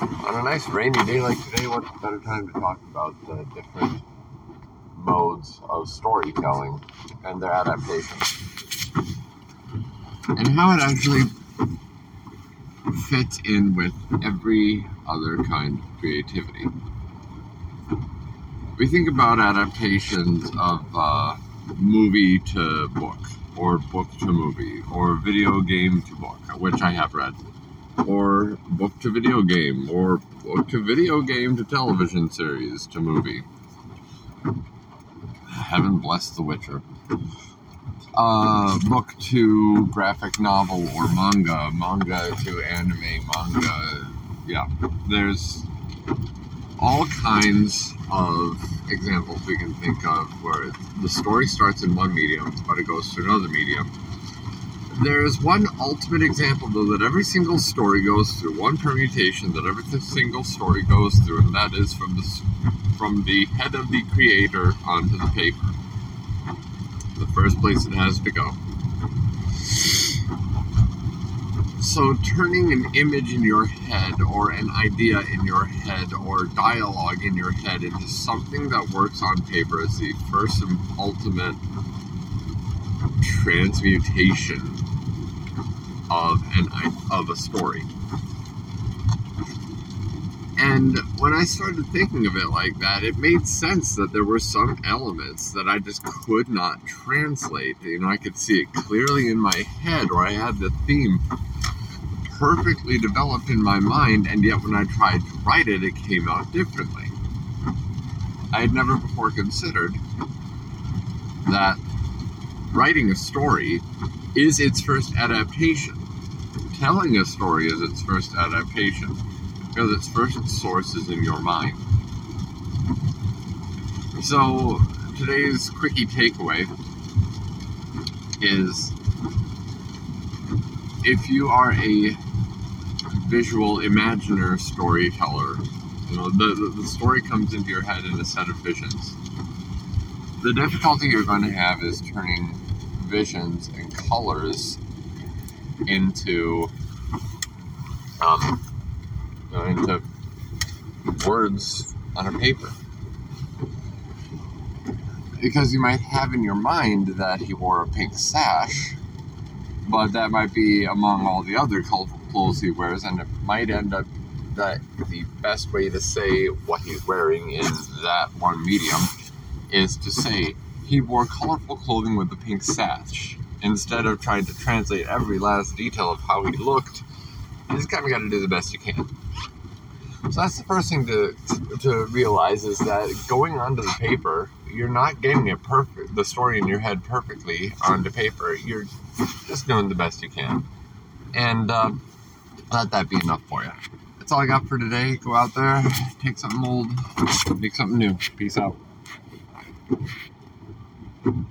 On a nice rainy day like today, what better time to talk about the different modes of storytelling and their adaptations? And how it actually fits in with every other kind of creativity. We think about adaptations of uh, movie to book, or book to movie, or video game to book, which I have read, or book to video game, or book to video game to television series to movie. Heaven bless The Witcher. Uh, book to graphic novel or manga, manga to anime, manga. Yeah, there's all kinds of examples we can think of where the story starts in one medium, but it goes to another medium. There's one ultimate example, though, that every single story goes through, one permutation that every single story goes through, and that is from the, from the head of the creator onto the paper. The first place it has to go. So, turning an image in your head, or an idea in your head, or dialogue in your head into something that works on paper is the first and ultimate transmutation of an of a story. And when I started thinking of it like that, it made sense that there were some elements that I just could not translate. You know, I could see it clearly in my head, or I had the theme perfectly developed in my mind, and yet when I tried to write it, it came out differently. I had never before considered that writing a story is its first adaptation. Telling a story is its first adaptation because its first source is in your mind. So, today's quickie takeaway is if you are a visual imaginer storyteller. You know, the, the, story comes into your head in a set of visions. The difficulty you're going to have is turning visions and colors into um, into words on a paper. Because you might have in your mind that he wore a pink sash, but that might be among all the other colorful clothes he wears, and it might end up that the best way to say what he's wearing in that one medium is to say he wore colorful clothing with a pink sash. Instead of trying to translate every last detail of how he looked, you just kind of got to do the best you can. So that's the first thing to, to realize is that going onto the paper, you're not getting it perfect, the story in your head perfectly onto paper. You're just doing the best you can. And um, let that be enough for you. That's all I got for today. Go out there, take something old, make something new. Peace out. Thank you.